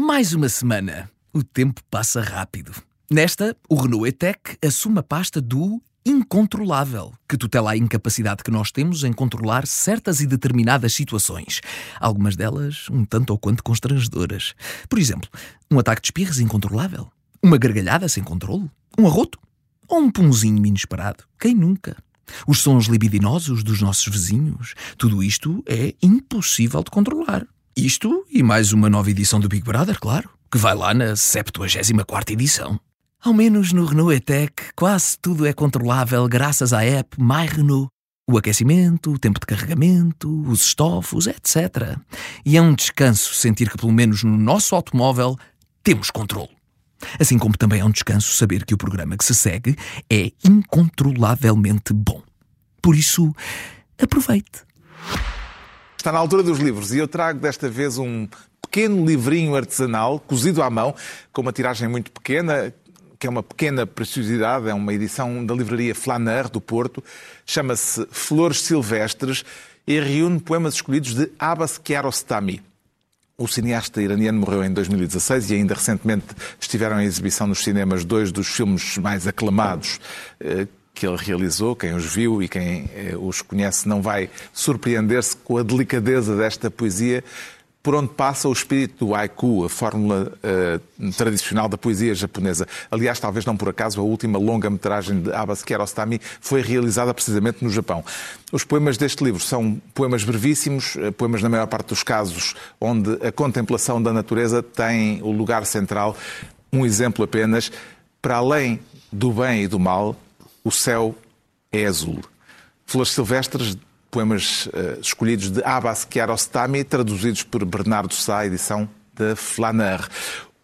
Mais uma semana. O tempo passa rápido. Nesta, o Renault E-Tech assume a pasta do incontrolável, que tutela a incapacidade que nós temos em controlar certas e determinadas situações. Algumas delas um tanto ou quanto constrangedoras. Por exemplo, um ataque de espirros incontrolável? Uma gargalhada sem controle? Um arroto? Ou um punzinho inesperado? Quem nunca? Os sons libidinosos dos nossos vizinhos? Tudo isto é impossível de controlar. Isto e mais uma nova edição do Big Brother, claro, que vai lá na 74 edição. Ao menos no Renault E-Tech, quase tudo é controlável graças à app My Renault. O aquecimento, o tempo de carregamento, os estofos, etc. E é um descanso sentir que, pelo menos no nosso automóvel, temos controle. Assim como também é um descanso saber que o programa que se segue é incontrolavelmente bom. Por isso, aproveite. Está na altura dos livros. E eu trago desta vez um pequeno livrinho artesanal, cozido à mão, com uma tiragem muito pequena, que é uma pequena preciosidade, é uma edição da livraria Flaneur, do Porto, chama-se Flores Silvestres e reúne poemas escolhidos de Abbas Kiarostami. O cineasta iraniano morreu em 2016 e ainda recentemente estiveram em exibição nos cinemas dois dos filmes mais aclamados. Eh, que ele realizou. Quem os viu e quem eh, os conhece não vai surpreender-se com a delicadeza desta poesia por onde passa o espírito do haiku, a fórmula uh, tradicional da poesia japonesa. Aliás, talvez não por acaso, a última longa-metragem de Abbas Kiarostami foi realizada precisamente no Japão. Os poemas deste livro são poemas brevíssimos, eh, poemas na maior parte dos casos onde a contemplação da natureza tem o lugar central. Um exemplo apenas, para além do bem e do mal, o céu é azul. Flores Silvestres, poemas uh, escolhidos de Abbas Kiarostami, traduzidos por Bernardo Sá, edição da Flaneur.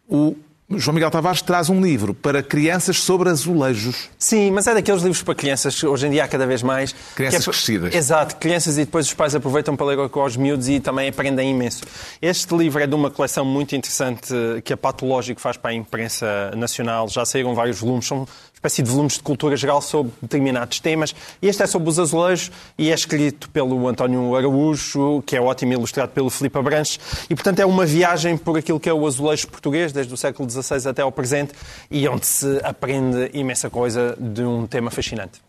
O João Miguel Tavares traz um livro para crianças sobre azulejos. Sim, mas é daqueles livros para crianças, hoje em dia há cada vez mais. Crianças é... crescidas. Exato, crianças e depois os pais aproveitam para ler com os miúdos e também aprendem imenso. Este livro é de uma coleção muito interessante que a Patológico faz para a imprensa nacional. Já saíram vários volumes, são espécie de volumes de cultura geral sobre determinados temas. Este é sobre os azulejos e é escrito pelo António Araújo, que é ótimo ilustrado pelo Filipe Abranches. E, portanto, é uma viagem por aquilo que é o azulejo português, desde o século XVI até ao presente, e onde se aprende imensa coisa de um tema fascinante.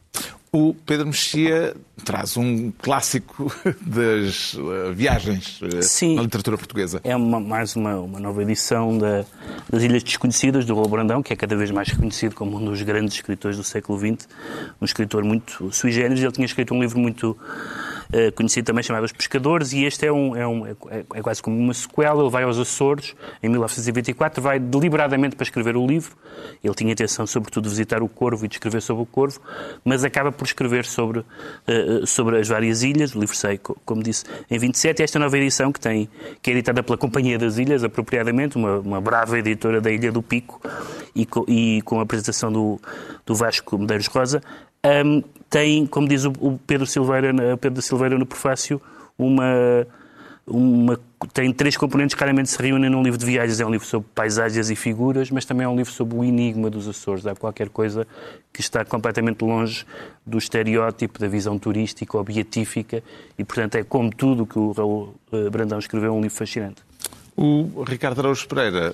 O Pedro Mexia traz um clássico das uh, viagens uh, Sim, na literatura portuguesa. É uma, mais uma, uma nova edição da, das Ilhas Desconhecidas, do Raul Brandão, que é cada vez mais reconhecido como um dos grandes escritores do século XX, um escritor muito sui generis. Ele tinha escrito um livro muito eh, conhecido também chamado Os Pescadores, e este é, um, é, um, é, é, quase como uma sequela. Ele vai aos Açores em 1924, vai deliberadamente para escrever o livro. Ele tinha intenção, sobretudo, de visitar o Corvo e de escrever sobre o Corvo, mas acaba por escrever sobre, uh, sobre as várias ilhas. O livro sai, como disse, em 27. Esta nova edição, que, tem, que é editada pela Companhia das Ilhas, apropriadamente, uma, uma brava editora da Ilha do Pico, e com, e com a apresentação do, do Vasco Medeiros Rosa, um, tem, como diz o Pedro Silveira, Pedro Silveira no prefácio, uma, uma, tem três componentes que claramente se reúnem num livro de viagens. É um livro sobre paisagens e figuras, mas também é um livro sobre o enigma dos Açores. Há qualquer coisa que está completamente longe do estereótipo da visão turística ou beatífica e, portanto, é como tudo que o Raul eh, Brandão escreveu, um livro fascinante. O Ricardo Araújo Pereira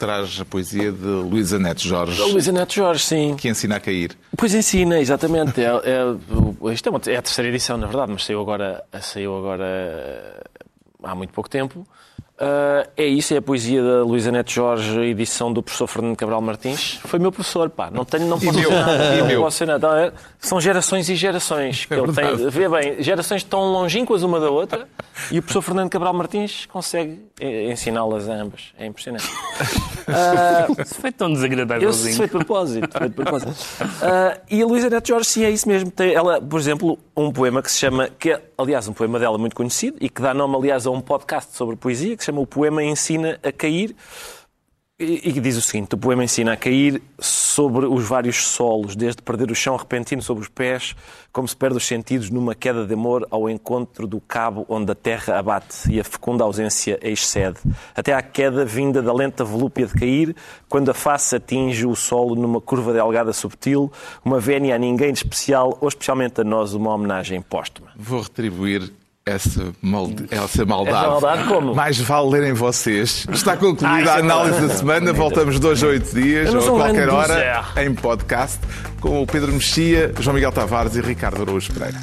traz a poesia de Luísa Neto Jorge. Luísa Neto Jorge, sim. Que ensina a cair. Pois ensina, exatamente. É, é, isto é, uma, é a terceira edição, na verdade, mas saiu agora, saiu agora eh, há muito pouco tempo. Uh, é isso, é a poesia da Luísa Neto Jorge, edição do professor Fernando Cabral Martins. Foi meu professor, pá, não tenho, não posso dizer nada. Não posso nada. São gerações e gerações que é ele tem. Vê bem, gerações tão longínquas uma da outra e o professor Fernando Cabral Martins consegue ensiná-las a ambas. É impressionante. Uh, Isso foi tão desagradável. Isso foi de propósito. Foi de propósito. Uh, e a Luísa Neto Jorge, sim, é isso mesmo. Tem ela, por exemplo, um poema que se chama, que é, aliás, um poema dela muito conhecido e que dá nome, aliás, a um podcast sobre poesia que se chama O Poema Ensina a Cair. E, e diz o seguinte: o poema ensina a cair sobre os vários solos, desde perder o chão repentino sobre os pés, como se perde os sentidos numa queda de amor ao encontro do cabo onde a terra abate e a fecunda ausência excede, até à queda vinda da lenta volúpia de cair, quando a face atinge o solo numa curva delgada subtil, uma vénia a ninguém de especial, ou especialmente a nós, uma homenagem póstuma. Vou retribuir essa, maldi- essa maldade. Essa maldade como? Mais vale lerem vocês. Está concluída Ah, a é análise da semana. Voltamos dois a oito dias, ou a qualquer hora, em podcast, com o Pedro Mexia, João Miguel Tavares e Ricardo Araújo Pereira.